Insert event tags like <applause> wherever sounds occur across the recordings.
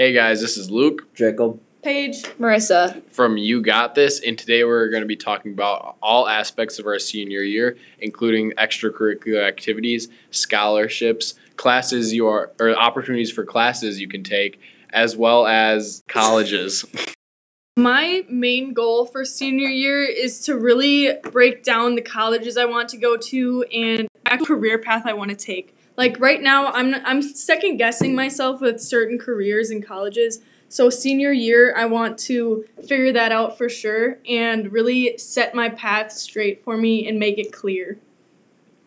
Hey guys, this is Luke Jacob. Paige. Marissa. from You Got This, and today we're going to be talking about all aspects of our senior year, including extracurricular activities, scholarships, classes you are, or opportunities for classes you can take, as well as colleges. <laughs> My main goal for senior year is to really break down the colleges I want to go to and actual career path I want to take. Like right now, I'm I'm second guessing myself with certain careers and colleges. So senior year, I want to figure that out for sure and really set my path straight for me and make it clear.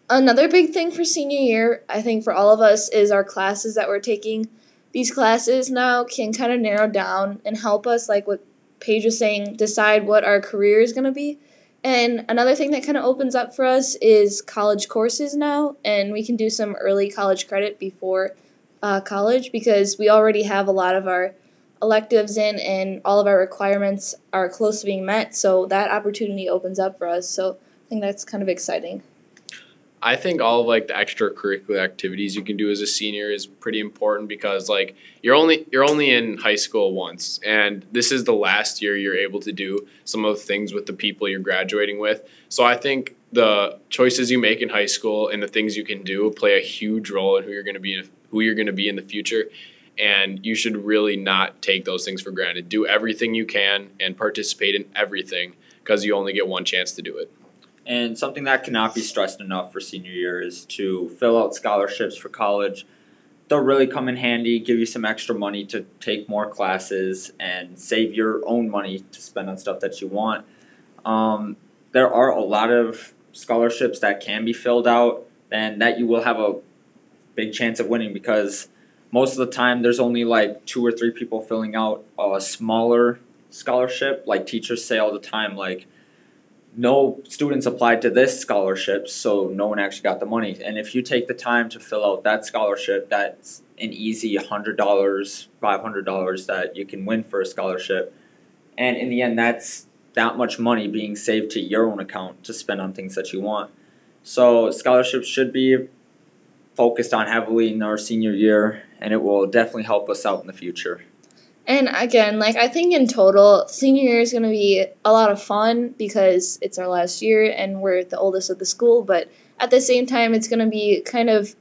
Another big thing for senior year, I think for all of us, is our classes that we're taking. These classes now can kind of narrow down and help us, like what Paige was saying, decide what our career is going to be. And another thing that kind of opens up for us is college courses now, and we can do some early college credit before uh, college because we already have a lot of our electives in and all of our requirements are close to being met. So that opportunity opens up for us. So I think that's kind of exciting. I think all of like the extracurricular activities you can do as a senior is pretty important because like you're only you're only in high school once and this is the last year you're able to do some of the things with the people you're graduating with. So I think the choices you make in high school and the things you can do play a huge role in who you're going to be who you're going to be in the future and you should really not take those things for granted. Do everything you can and participate in everything because you only get one chance to do it. And something that cannot be stressed enough for senior year is to fill out scholarships for college. They'll really come in handy, give you some extra money to take more classes and save your own money to spend on stuff that you want. Um, there are a lot of scholarships that can be filled out and that you will have a big chance of winning because most of the time there's only like two or three people filling out a smaller scholarship. Like teachers say all the time, like, no students applied to this scholarship, so no one actually got the money. And if you take the time to fill out that scholarship, that's an easy hundred dollars, five hundred dollars that you can win for a scholarship. And in the end, that's that much money being saved to your own account to spend on things that you want. So scholarships should be focused on heavily in our senior year, and it will definitely help us out in the future. And again, like I think in total, senior year is going to be a lot of fun because it's our last year and we're the oldest of the school. But at the same time, it's going to be kind of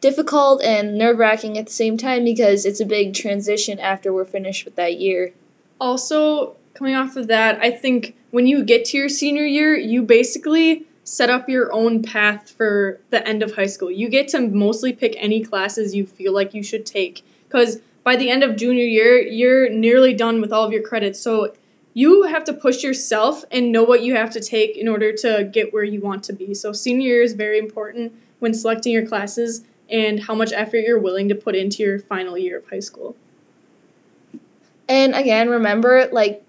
difficult and nerve wracking at the same time because it's a big transition after we're finished with that year. Also, coming off of that, I think when you get to your senior year, you basically set up your own path for the end of high school. You get to mostly pick any classes you feel like you should take because by the end of junior year, you're nearly done with all of your credits. So you have to push yourself and know what you have to take in order to get where you want to be. So senior year is very important when selecting your classes and how much effort you're willing to put into your final year of high school. And again, remember, like,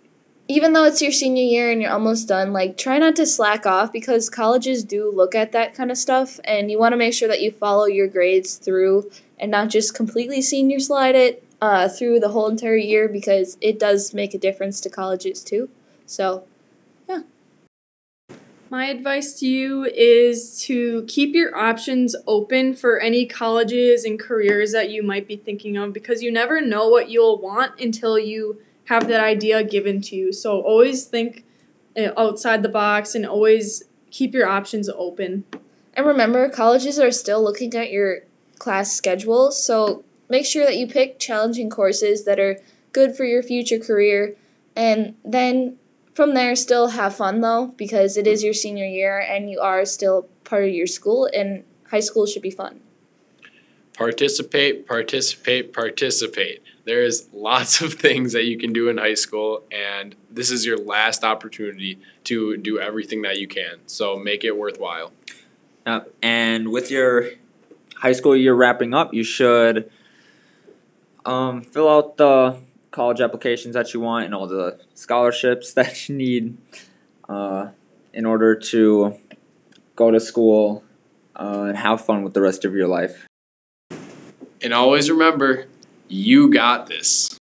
even though it's your senior year and you're almost done, like, try not to slack off because colleges do look at that kind of stuff, and you want to make sure that you follow your grades through and not just completely senior slide it uh, through the whole entire year because it does make a difference to colleges too. So, yeah. My advice to you is to keep your options open for any colleges and careers that you might be thinking of because you never know what you'll want until you have that idea given to you. So always think uh, outside the box and always keep your options open. and remember, colleges are still looking at your class schedule, so make sure that you pick challenging courses that are good for your future career, and then from there, still have fun though, because it is your senior year and you are still part of your school, and high school should be fun. Participate, participate, participate. There's lots of things that you can do in high school, and this is your last opportunity to do everything that you can. So make it worthwhile. Uh, and with your high school year wrapping up, you should um, fill out the college applications that you want and all the scholarships <laughs> that you need uh, in order to go to school uh, and have fun with the rest of your life. And always remember, you got this.